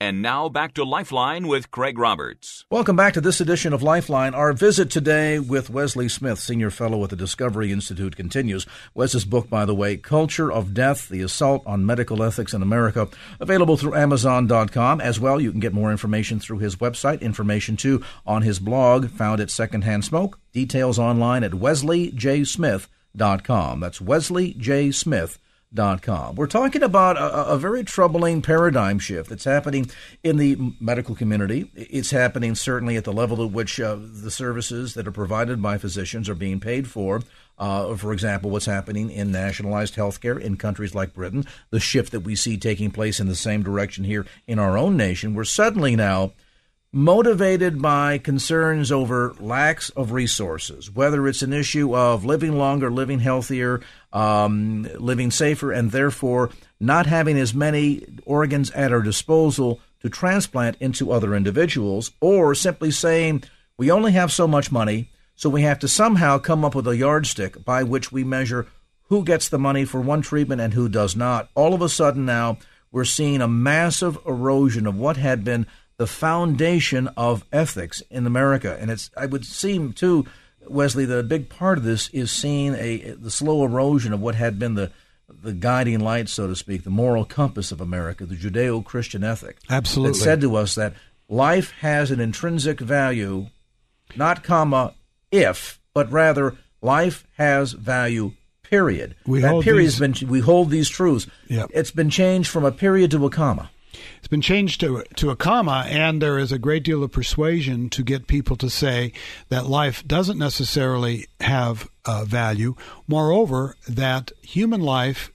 And now back to Lifeline with Craig Roberts. Welcome back to this edition of Lifeline. Our visit today with Wesley Smith, Senior Fellow at the Discovery Institute, continues. Wes's book, by the way, Culture of Death The Assault on Medical Ethics in America, available through Amazon.com. As well, you can get more information through his website, information too on his blog, found at Secondhand Smoke. Details online at wesleyjsmith.com. That's wesleyjsmith.com Com. We're talking about a, a, very troubling paradigm shift that's happening in the medical community. It's happening certainly at the level at which uh, the services that are provided by physicians are being paid for. Uh, for example, what's happening in nationalized healthcare in countries like Britain, the shift that we see taking place in the same direction here in our own nation. We're suddenly now motivated by concerns over lacks of resources, whether it's an issue of living longer, living healthier, um, living safer, and therefore not having as many organs at our disposal to transplant into other individuals, or simply saying we only have so much money, so we have to somehow come up with a yardstick by which we measure who gets the money for one treatment and who does not. All of a sudden now, we're seeing a massive erosion of what had been the foundation of ethics in America. And it's I would seem too, Wesley, that a big part of this is seeing a the slow erosion of what had been the the guiding light, so to speak, the moral compass of America, the Judeo Christian ethic. Absolutely. That said to us that life has an intrinsic value, not comma, if, but rather life has value, period. We that period has been we hold these truths. Yep. It's been changed from a period to a comma. It's been changed to to a comma, and there is a great deal of persuasion to get people to say that life doesn't necessarily have uh, value. Moreover, that human life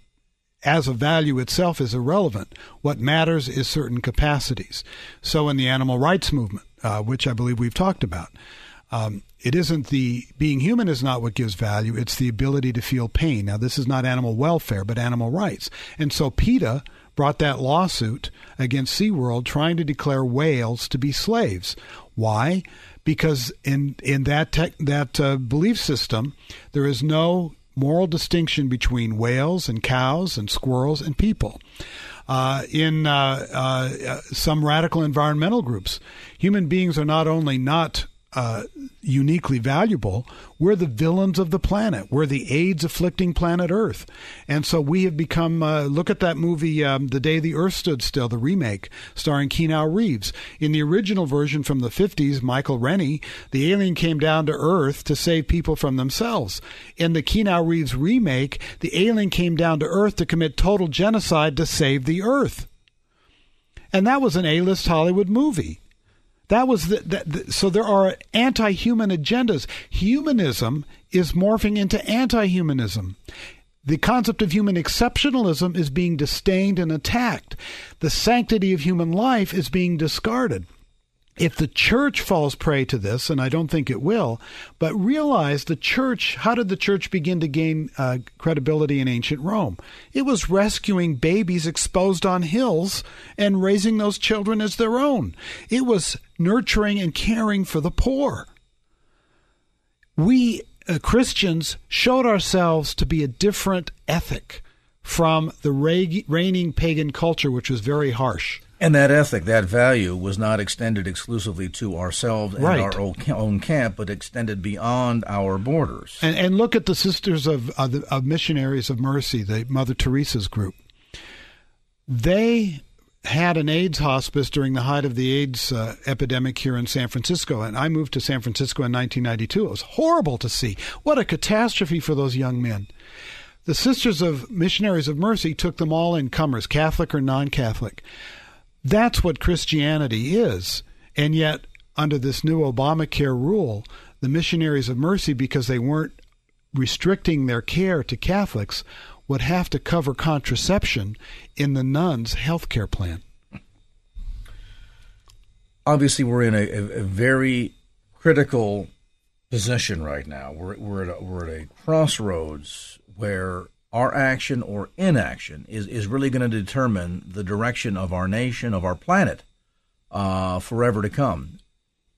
as a value itself is irrelevant. What matters is certain capacities. So, in the animal rights movement, uh, which I believe we've talked about, um, it isn't the being human is not what gives value. It's the ability to feel pain. Now, this is not animal welfare, but animal rights. And so, PETA brought that lawsuit against SeaWorld trying to declare whales to be slaves. Why? Because in in that tech, that uh, belief system, there is no moral distinction between whales and cows and squirrels and people. Uh, in uh, uh some radical environmental groups, human beings are not only not uh, uniquely valuable. We're the villains of the planet. We're the AIDS afflicting planet Earth. And so we have become, uh, look at that movie, um, The Day the Earth Stood Still, the remake, starring Keanu Reeves. In the original version from the 50s, Michael Rennie, the alien came down to Earth to save people from themselves. In the Keanu Reeves remake, the alien came down to Earth to commit total genocide to save the Earth. And that was an A list Hollywood movie. That was the, the, the, so there are anti-human agendas. Humanism is morphing into anti-humanism. The concept of human exceptionalism is being disdained and attacked. The sanctity of human life is being discarded if the church falls prey to this, and I don't think it will, but realize the church, how did the church begin to gain uh, credibility in ancient Rome? It was rescuing babies exposed on hills and raising those children as their own. It was nurturing and caring for the poor. We uh, Christians showed ourselves to be a different ethic from the reigning pagan culture, which was very harsh. And that ethic, that value, was not extended exclusively to ourselves and right. our own camp, but extended beyond our borders. And, and look at the Sisters of, of, of Missionaries of Mercy, the Mother Teresa's group. They had an AIDS hospice during the height of the AIDS uh, epidemic here in San Francisco. And I moved to San Francisco in 1992. It was horrible to see. What a catastrophe for those young men. The Sisters of Missionaries of Mercy took them all in comers, Catholic or non Catholic. That's what Christianity is. And yet, under this new Obamacare rule, the missionaries of mercy, because they weren't restricting their care to Catholics, would have to cover contraception in the nuns' health care plan. obviously we're in a, a, a very critical position right now. We're, we're, at a, we're at a crossroads where our action or inaction is, is really going to determine the direction of our nation, of our planet, uh, forever to come.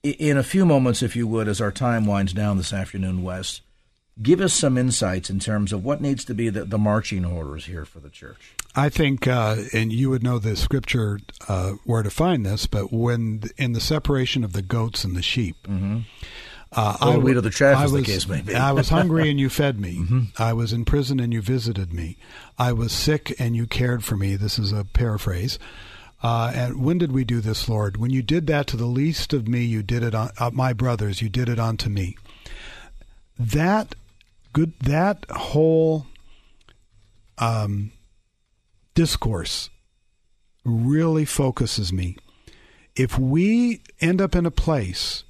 In a few moments, if you would, as our time winds down this afternoon, Wes, give us some insights in terms of what needs to be the, the marching orders here for the church. I think, uh, and you would know the scripture uh, where to find this, but when in the separation of the goats and the sheep, mm-hmm. Uh, I, we to the chaff, as was, the case may be. I was hungry and you fed me. Mm-hmm. I was in prison and you visited me. I was sick and you cared for me. This is a paraphrase. Uh, and when did we do this, Lord? When you did that to the least of me, you did it on uh, my brothers. You did it unto me. That good. That whole um, discourse really focuses me. If we end up in a place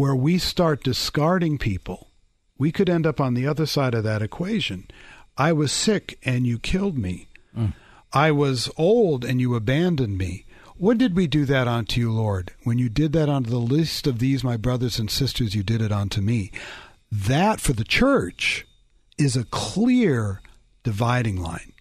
where we start discarding people, we could end up on the other side of that equation. I was sick and you killed me. Mm. I was old and you abandoned me. When did we do that unto you, Lord? When you did that unto the least of these, my brothers and sisters, you did it unto me. That for the church is a clear dividing line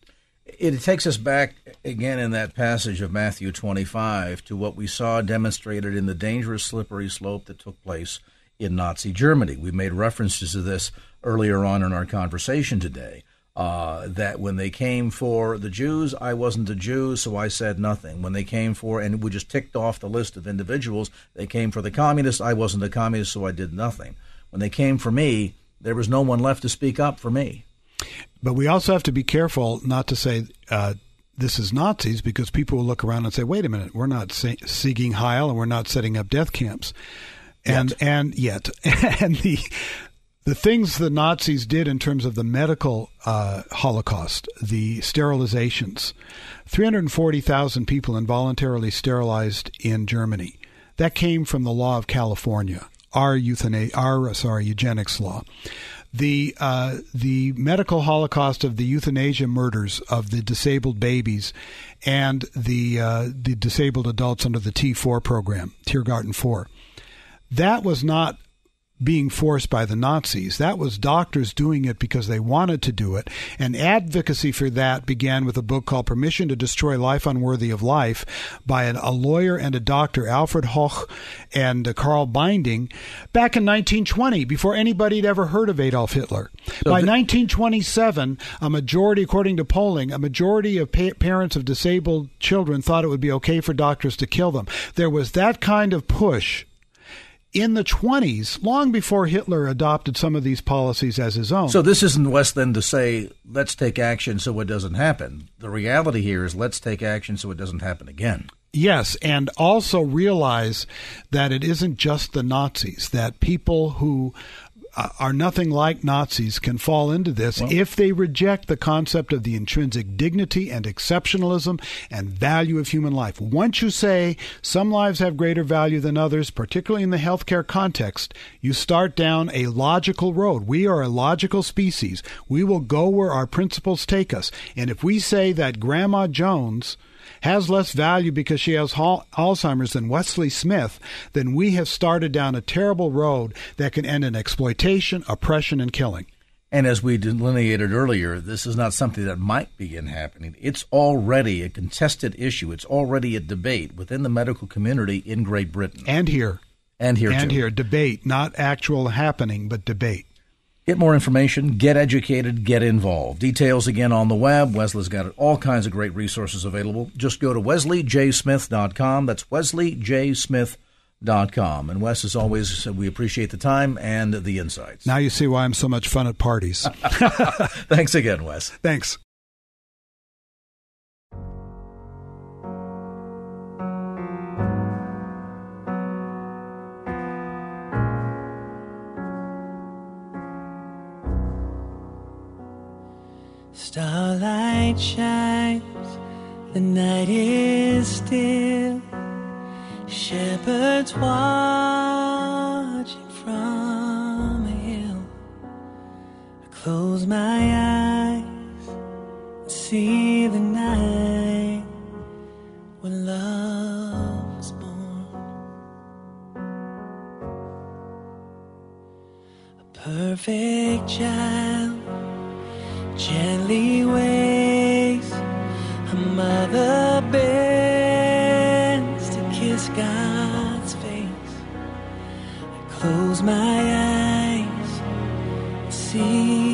it takes us back again in that passage of Matthew 25 to what we saw demonstrated in the dangerous slippery slope that took place in Nazi Germany. We made references to this earlier on in our conversation today. Uh, that when they came for the Jews, I wasn't a Jew, so I said nothing. When they came for, and we just ticked off the list of individuals, they came for the communists, I wasn't a communist, so I did nothing. When they came for me, there was no one left to speak up for me. But we also have to be careful not to say uh, this is Nazis because people will look around and say, "Wait a minute, we're not seeking Heil and we're not setting up death camps." And yet. and yet, and the the things the Nazis did in terms of the medical uh, Holocaust, the sterilizations, 340,000 people involuntarily sterilized in Germany. That came from the law of California, our euthanasia, our sorry eugenics law the uh, the medical holocaust of the euthanasia murders of the disabled babies and the uh, the disabled adults under the T4 program, Tiergarten 4. That was not being forced by the Nazis. That was doctors doing it because they wanted to do it. And advocacy for that began with a book called Permission to Destroy Life Unworthy of Life by an, a lawyer and a doctor, Alfred Hoche and uh, Karl Binding, back in 1920, before anybody had ever heard of Adolf Hitler. So by 1927, a majority, according to polling, a majority of pa- parents of disabled children thought it would be okay for doctors to kill them. There was that kind of push in the 20s, long before Hitler adopted some of these policies as his own. So this isn't Wes then to say, let's take action so it doesn't happen. The reality here is let's take action so it doesn't happen again. Yes, and also realize that it isn't just the Nazis, that people who Uh, are nothing like Nazis can fall into this well, if they reject the concept of the intrinsic dignity and exceptionalism and value of human life. Once you say some lives have greater value than others, particularly in the healthcare context, you start down a logical road. We are a logical species. We will go where our principles take us. And if we say that Grandma Jones has less value because she has Alzheimer's than Wesley Smith, then we have started down a terrible road that can end in exploitation, oppression, and killing. And as we delineated earlier, this is not something that might begin happening. It's already a contested issue. It's already a debate within the medical community in Great Britain. And here. And here, and too. here. Debate, not actual happening, but debate. Get more information, get educated, get involved. Details again on the web. Wesley's got all kinds of great resources available. Just go to wesleyjsmith.com. That's wesleyjsmith.com. And Wes, as always, we appreciate the time and the insights. Now you see why I'm so much fun at parties. Thanks again, Wes. Thanks. Starlight shines, the night is still. Shepherds watching from a hill. I close my eyes and see the night when love was born. A perfect child gently ways a mother bends to kiss God's face. I close my eyes, and see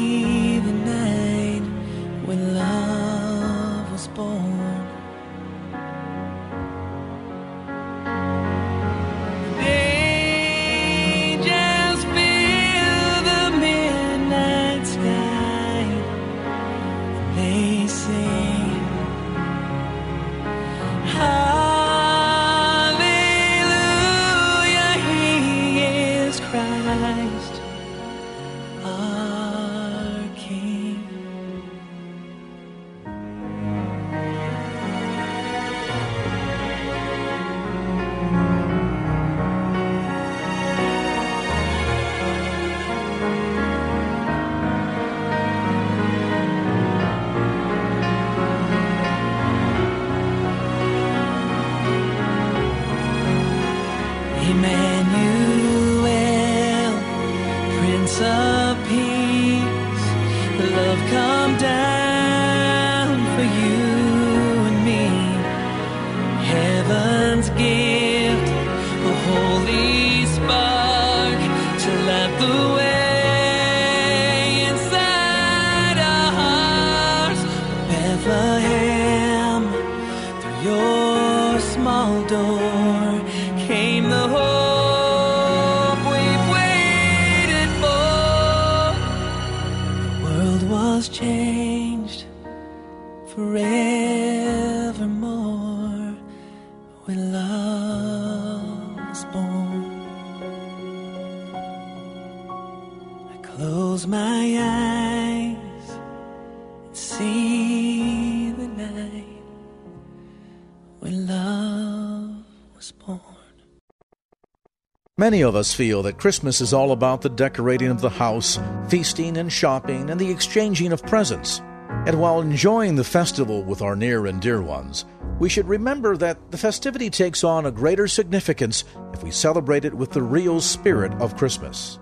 Many of us feel that Christmas is all about the decorating of the house, feasting and shopping, and the exchanging of presents. And while enjoying the festival with our near and dear ones, we should remember that the festivity takes on a greater significance if we celebrate it with the real spirit of Christmas.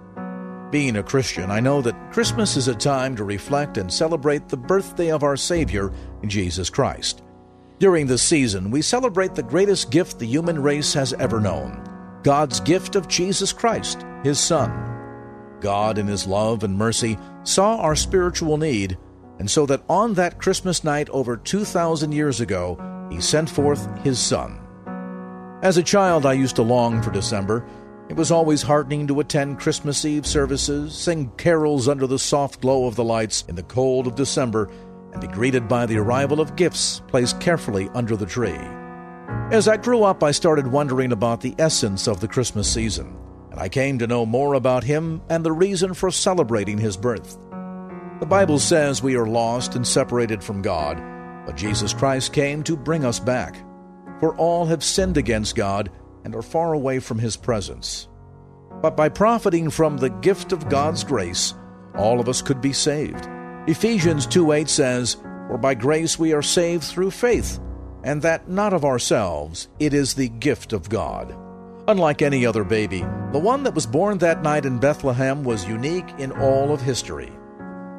Being a Christian, I know that Christmas is a time to reflect and celebrate the birthday of our Savior, Jesus Christ. During this season, we celebrate the greatest gift the human race has ever known God's gift of Jesus Christ, His Son. God, in His love and mercy, saw our spiritual need, and so that on that Christmas night over 2,000 years ago, He sent forth His Son. As a child, I used to long for December. It was always heartening to attend Christmas Eve services, sing carols under the soft glow of the lights in the cold of December, and be greeted by the arrival of gifts placed carefully under the tree. As I grew up, I started wondering about the essence of the Christmas season, and I came to know more about Him and the reason for celebrating His birth. The Bible says we are lost and separated from God, but Jesus Christ came to bring us back. For all have sinned against God and are far away from His presence. But by profiting from the gift of God's grace, all of us could be saved. Ephesians 2 8 says, For by grace we are saved through faith, and that not of ourselves, it is the gift of God. Unlike any other baby, the one that was born that night in Bethlehem was unique in all of history.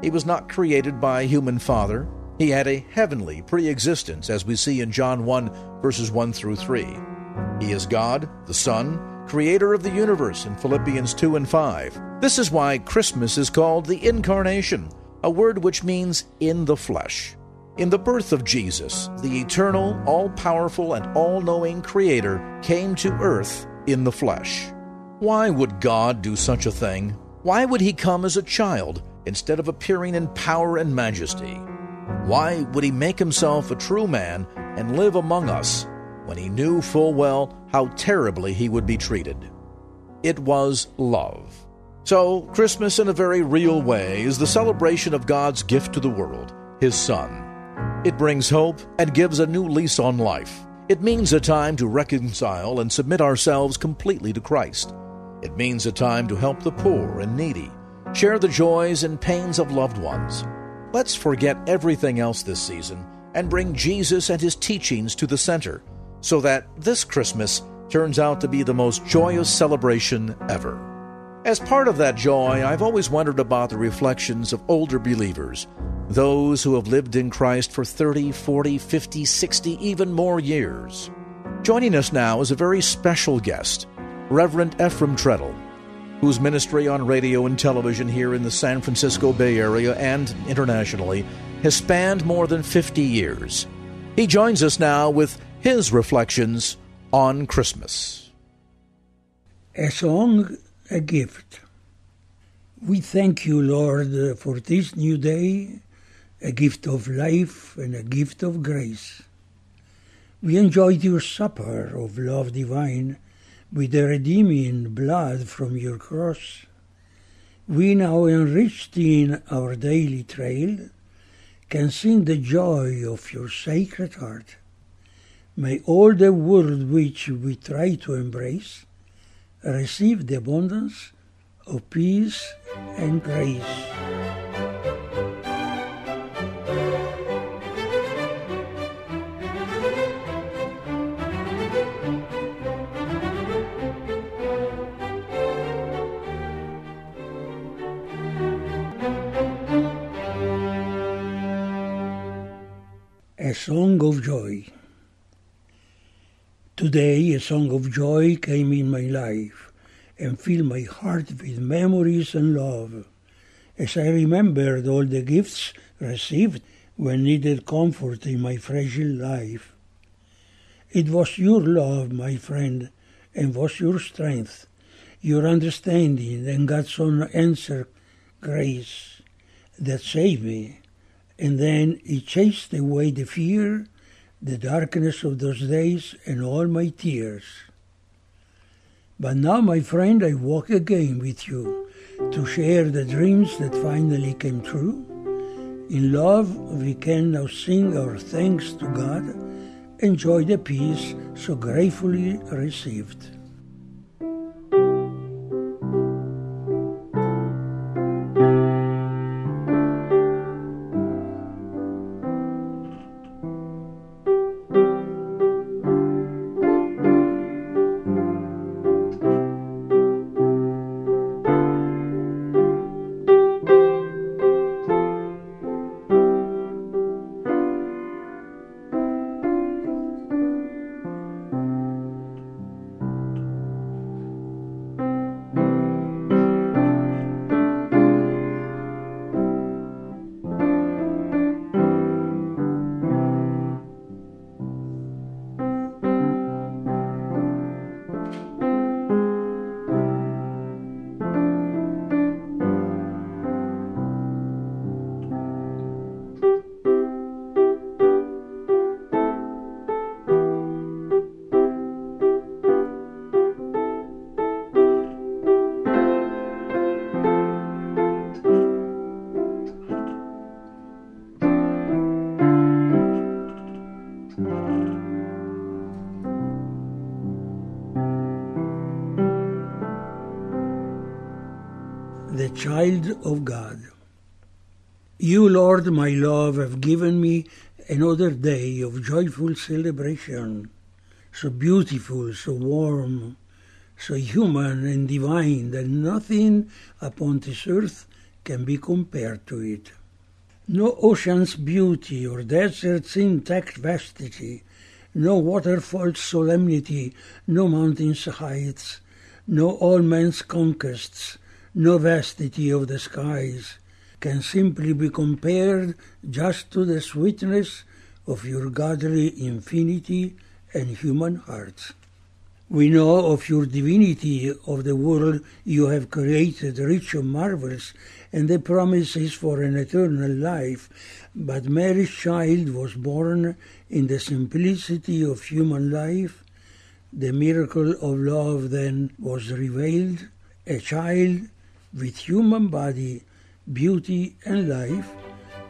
He was not created by a human father. He had a heavenly pre existence, as we see in John 1, verses 1 through 3. He is God, the Son, creator of the universe in Philippians 2 and 5. This is why Christmas is called the Incarnation, a word which means in the flesh. In the birth of Jesus, the eternal, all powerful, and all knowing Creator came to earth in the flesh. Why would God do such a thing? Why would He come as a child instead of appearing in power and majesty? Why would He make Himself a true man and live among us when He knew full well how terribly He would be treated? It was love. So, Christmas, in a very real way, is the celebration of God's gift to the world, His Son. It brings hope and gives a new lease on life. It means a time to reconcile and submit ourselves completely to Christ. It means a time to help the poor and needy, share the joys and pains of loved ones. Let's forget everything else this season and bring Jesus and his teachings to the center so that this Christmas turns out to be the most joyous celebration ever. As part of that joy, I've always wondered about the reflections of older believers, those who have lived in Christ for 30, 40, 50, 60, even more years. Joining us now is a very special guest, Reverend Ephraim Treadle, whose ministry on radio and television here in the San Francisco Bay Area and internationally has spanned more than 50 years. He joins us now with his reflections on Christmas. A song, a gift. We thank you, Lord, for this new day, a gift of life and a gift of grace. We enjoyed your supper of love divine with the redeeming blood from your cross. We now, enriched in our daily trail, can sing the joy of your sacred heart. May all the world which we try to embrace receive the abundance of peace and grace. A Song of Joy. Today, a song of joy came in my life and filled my heart with memories and love. As I remembered all the gifts received when needed comfort in my fragile life. It was your love, my friend, and was your strength, your understanding, and God's own answer, grace, that saved me and then it chased away the fear, the darkness of those days, and all my tears. But now, my friend, I walk again with you to share the dreams that finally came true. In love, we can now sing our thanks to God, enjoy the peace so gratefully received. Child of God. You, Lord, my love, have given me another day of joyful celebration, so beautiful, so warm, so human and divine that nothing upon this earth can be compared to it. No ocean's beauty or desert's intact vastity, no waterfall's solemnity, no mountain's heights, no all men's conquests, no vastity of the skies can simply be compared just to the sweetness of your godly infinity and human hearts. We know of your divinity, of the world you have created, rich of marvels, and the promises for an eternal life. But Mary's child was born in the simplicity of human life. The miracle of love then was revealed, a child with human body, beauty, and life,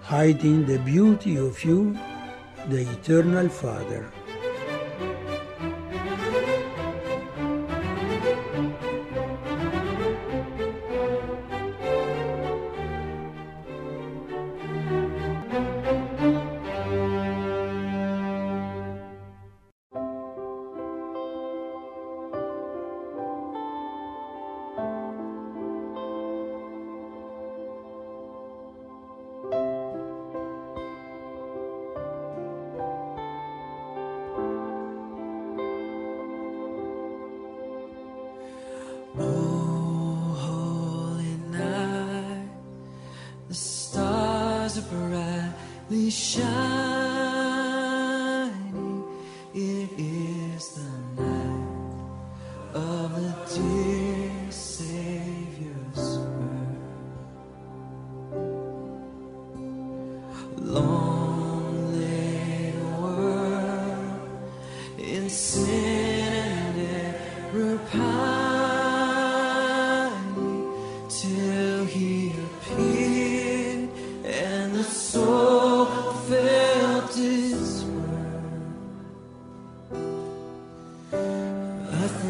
hiding the beauty of you, the eternal Father.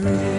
Thrill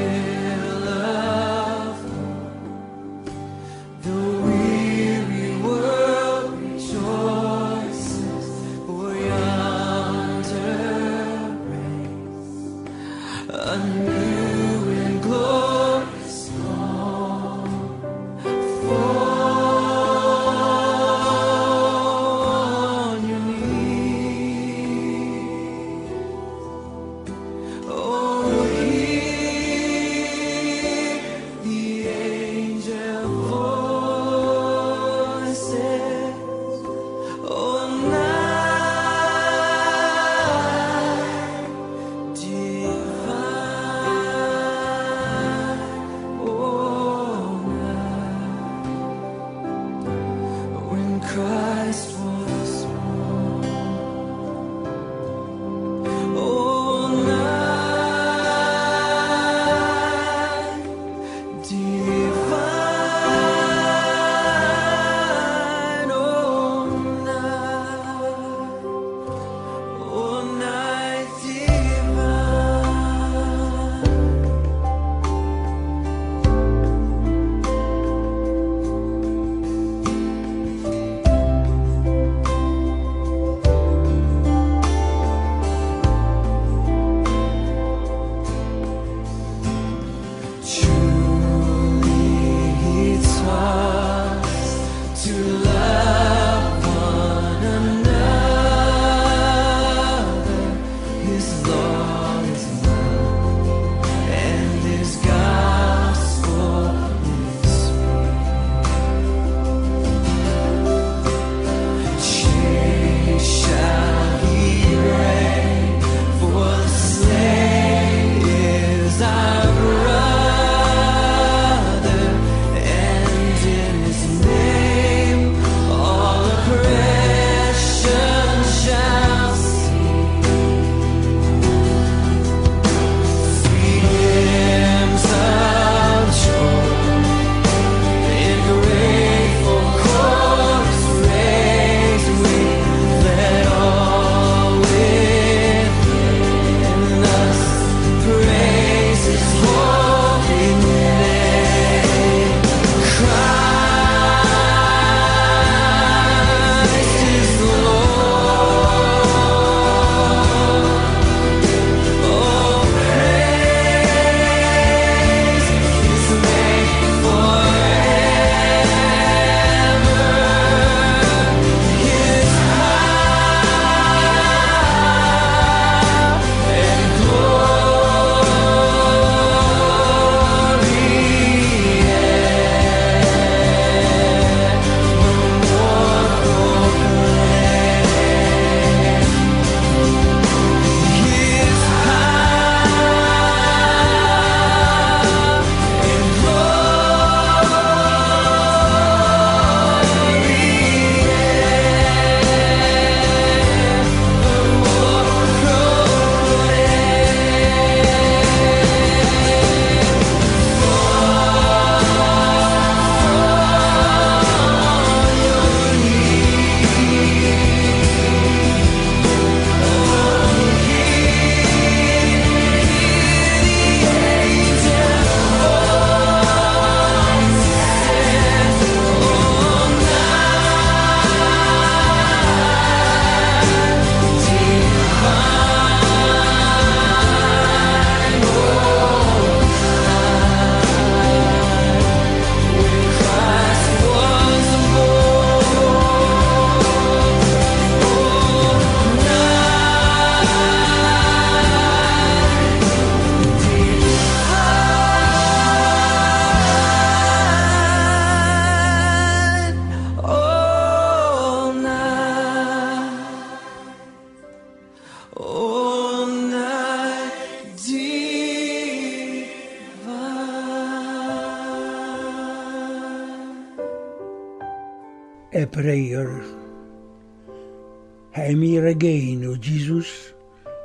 again, O Jesus,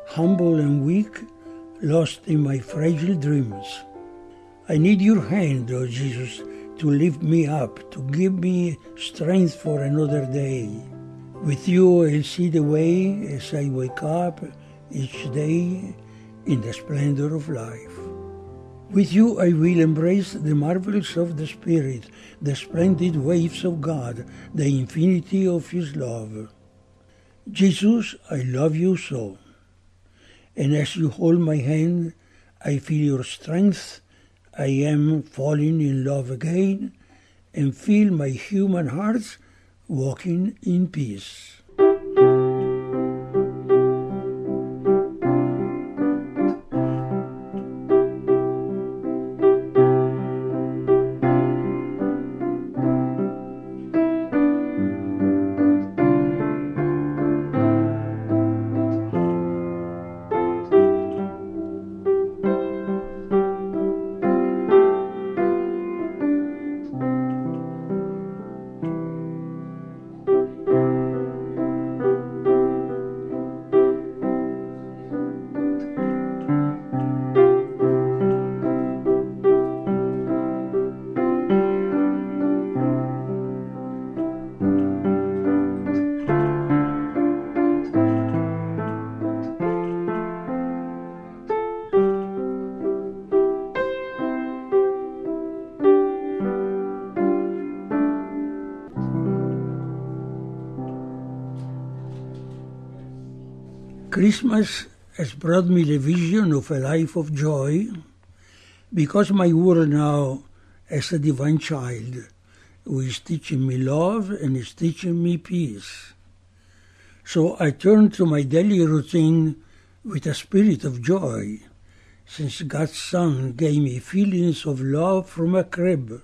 humble and weak, lost in my fragile dreams. I need your hand, O Jesus, to lift me up, to give me strength for another day. With you I'll see the way as I wake up each day in the splendor of life. With you I will embrace the marvels of the Spirit, the splendid waves of God, the infinity of His love. Jesus, I love you so. And as you hold my hand, I feel your strength. I am falling in love again and feel my human heart walking in peace. Christmas has brought me the vision of a life of joy because my world now has a divine child who is teaching me love and is teaching me peace. So I turn to my daily routine with a spirit of joy, since God's Son gave me feelings of love from a crib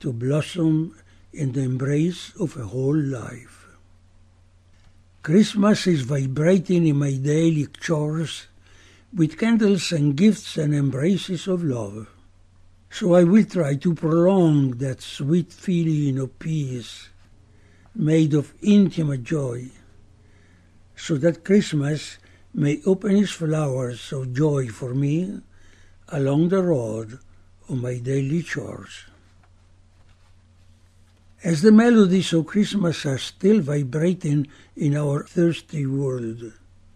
to blossom in the embrace of a whole life. Christmas is vibrating in my daily chores with candles and gifts and embraces of love. So I will try to prolong that sweet feeling of peace made of intimate joy, so that Christmas may open its flowers of joy for me along the road of my daily chores. As the melodies of Christmas are still vibrating in our thirsty world,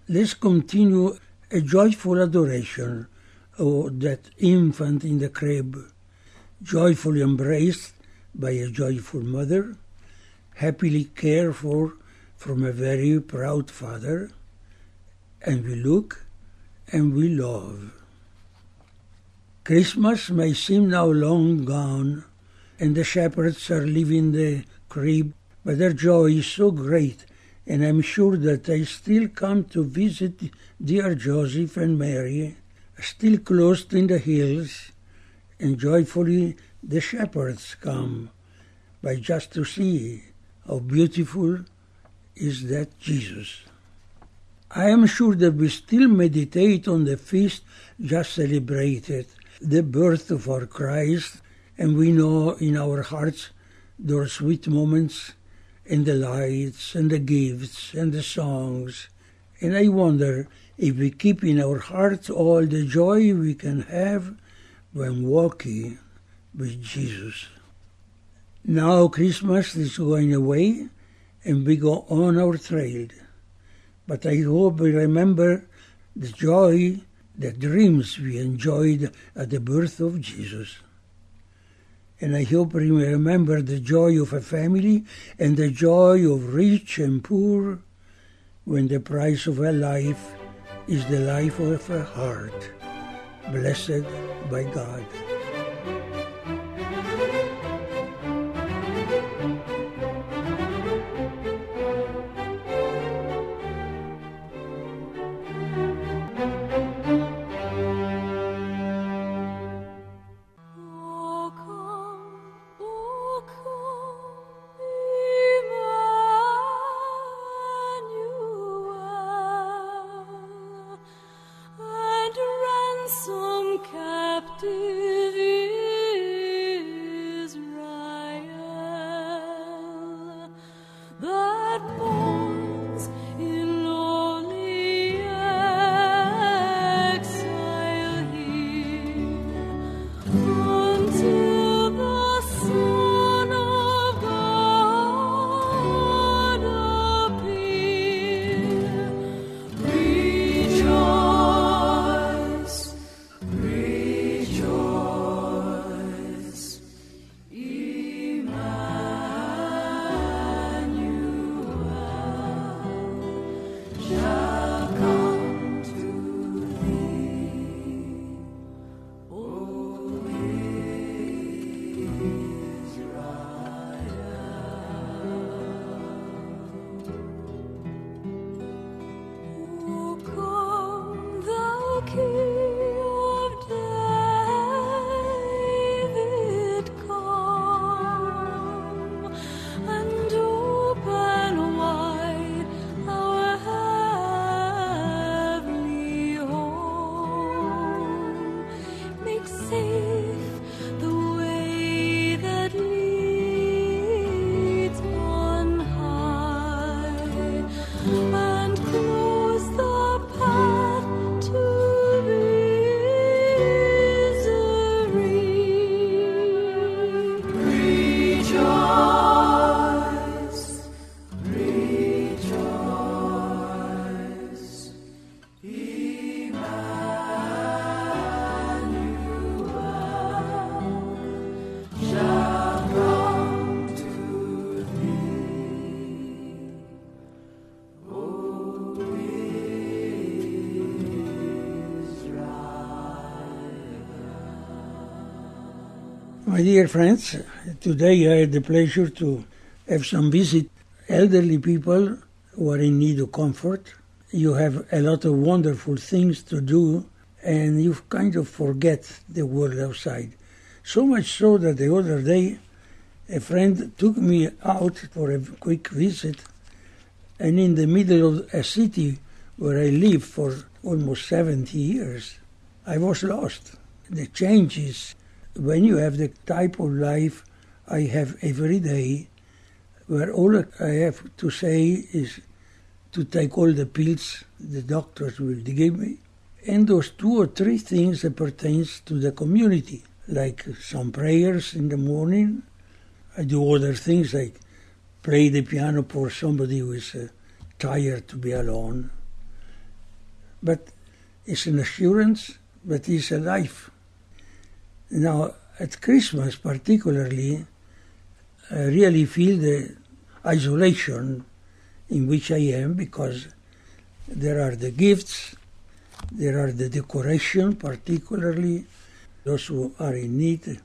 let's continue a joyful adoration of that infant in the crib, joyfully embraced by a joyful mother, happily cared for from a very proud father, and we look and we love. Christmas may seem now long gone, and the shepherds are leaving the crib, but their joy is so great, and I'm sure that they still come to visit dear Joseph and Mary, still close in the hills, and joyfully the shepherds come, by just to see how beautiful is that Jesus. I am sure that we still meditate on the feast just celebrated, the birth of our Christ, and we know in our hearts those sweet moments and the lights and the gifts and the songs. And I wonder if we keep in our hearts all the joy we can have when walking with Jesus. Now Christmas is going away and we go on our trail. But I hope we remember the joy, the dreams we enjoyed at the birth of Jesus. And I hope we remember the joy of a family and the joy of rich and poor when the price of a life is the life of a heart, blessed by God. My dear friends, today I had the pleasure to have some visit elderly people who are in need of comfort. You have a lot of wonderful things to do and you kind of forget the world outside. So much so that the other day a friend took me out for a quick visit and in the middle of a city where I lived for almost 70 years, I was lost. The changes when you have the type of life I have every day, where all I have to say is to take all the pills the doctors will give me, and those two or three things that pertains to the community, like some prayers in the morning. I do other things like play the piano for somebody who is uh, tired to be alone. But it's an assurance, but it's a life. Now, at Christmas particularly, I really feel the isolation in which I am because there are the gifts, there are the decoration, particularly those who are in need.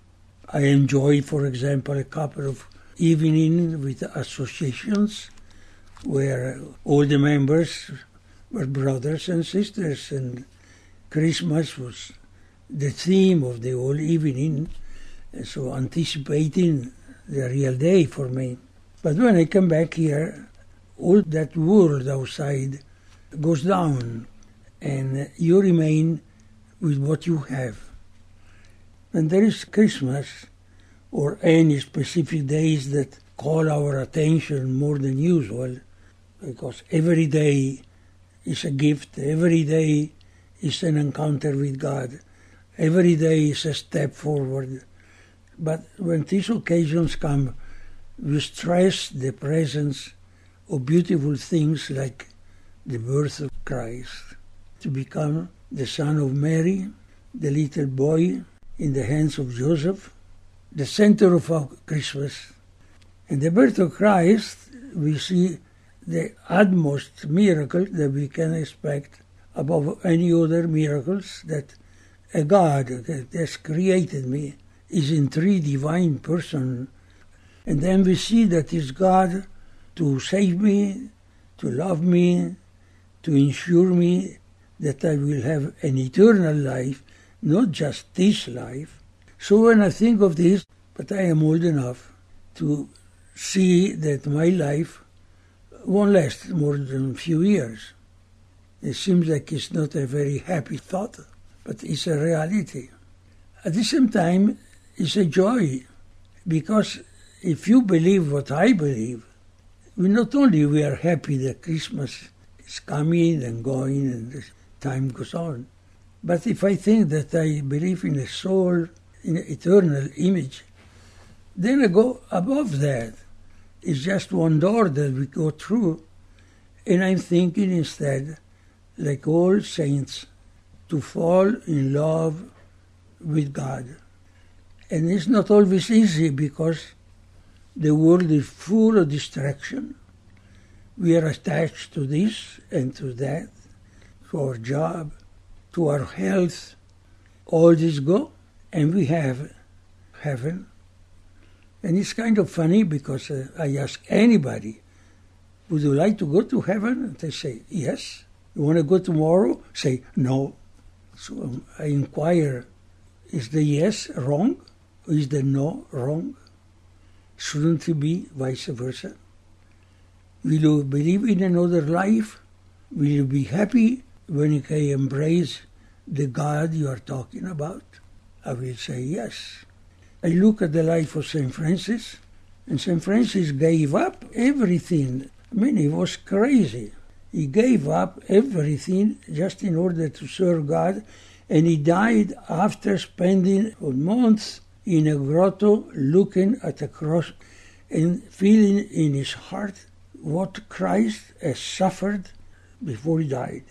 I enjoy, for example, a couple of evenings with associations where all the members were brothers and sisters, and Christmas was the theme of the whole evening, so anticipating the real day for me. But when I come back here, all that world outside goes down, and you remain with what you have. When there is Christmas or any specific days that call our attention more than usual, because every day is a gift, every day is an encounter with God, every day is a step forward. But when these occasions come, we stress the presence of beautiful things like the birth of Christ, to become the son of Mary, the little boy in the hands of Joseph, the center of our Christmas. In the birth of Christ, we see the utmost miracle that we can expect above any other miracles that a God that has created me is in three divine persons. And then we see that it's God to save me, to love me, to ensure me that I will have an eternal life, not just this life. So when I think of this, but I am old enough to see that my life won't last more than a few years. It seems like it's not a very happy thought, but it's a reality. At the same time, it's a joy, because if you believe what I believe, we not only we are happy that Christmas is coming and going and time goes on, but if I think that I believe in a soul, in an eternal image, then I go above that. It's just one door that we go through. And I'm thinking instead, like all saints, to fall in love with God. And it's not always easy because the world is full of distraction. We are attached to this and to that, to our job, to our health. All this go, and we have heaven and it's kind of funny because uh, I ask anybody, would you like to go to heaven? And they say, yes. You want to go tomorrow? Say, no. So I inquire, is the yes wrong? Is the no wrong? Shouldn't it be vice versa? Will you believe in another life? Will you be happy when you can embrace the God you are talking about? I will say yes. I look at the life of St. Francis, and St. Francis gave up everything. I mean, he was crazy. He gave up everything just in order to serve God, and he died after spending months in a grotto looking at a cross and feeling in his heart what Christ has suffered before he died.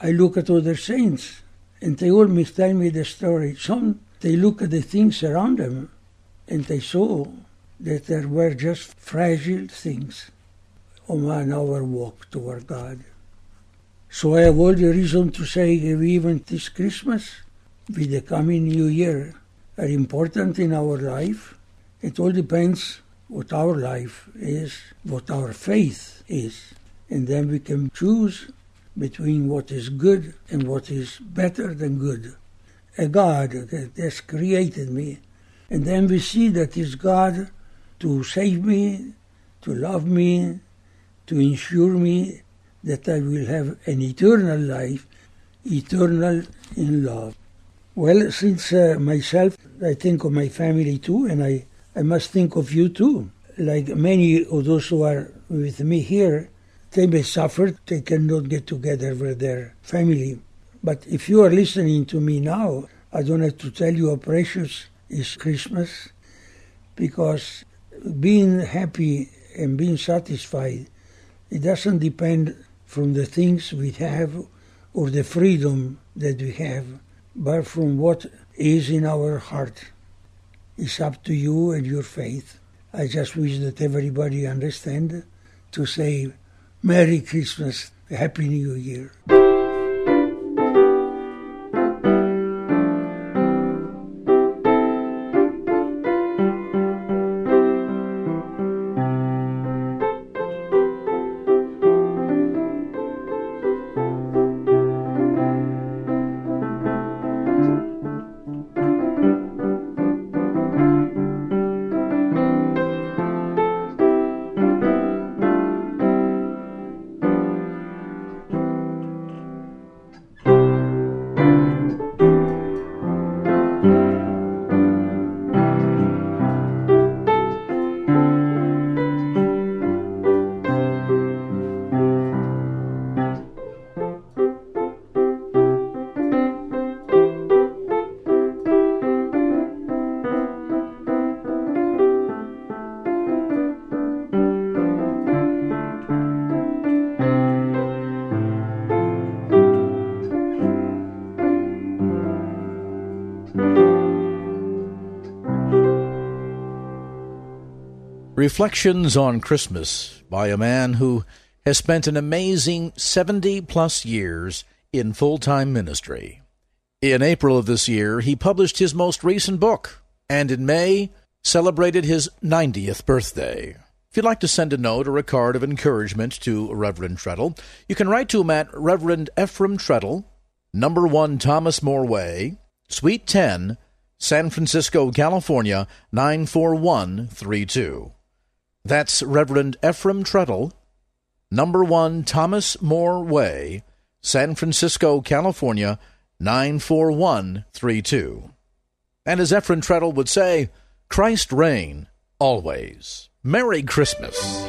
I look at other saints, and they always tell me the story. Some they look at the things around them and they saw that there were just fragile things on our walk toward God. So I have all the reason to say, even this Christmas, with the coming New Year, are important in our life. It all depends what our life is, what our faith is. And then we can choose between what is good and what is better than good. A God that has created me. And then we see that God to save me, to love me, to ensure me that I will have an eternal life, eternal in love. Well, since uh, myself, I think of my family too, and I, I must think of you too. Like many of those who are with me here, they may suffer, they cannot get together with their family. But if you are listening to me now, I don't have to tell you how precious is Christmas, because being happy and being satisfied, it doesn't depend from the things we have or the freedom that we have, but from what is in our heart. It's up to you and your faith. I just wish that everybody understand to say Merry Christmas, Happy New Year. Reflections on Christmas by a man who has spent an amazing 70 plus years in full time ministry. In April of this year, he published his most recent book, and in May, celebrated his 90th birthday. If you'd like to send a note or a card of encouragement to Reverend Treadle, you can write to him at Reverend Ephraim Treadle, number 1 Thomas More Way, Suite 10, San Francisco, California 94132. That's Reverend Ephraim Treadle, number 1 Thomas More Way, San Francisco, California 94132. And as Ephraim Treadle would say, Christ reign always. Merry Christmas.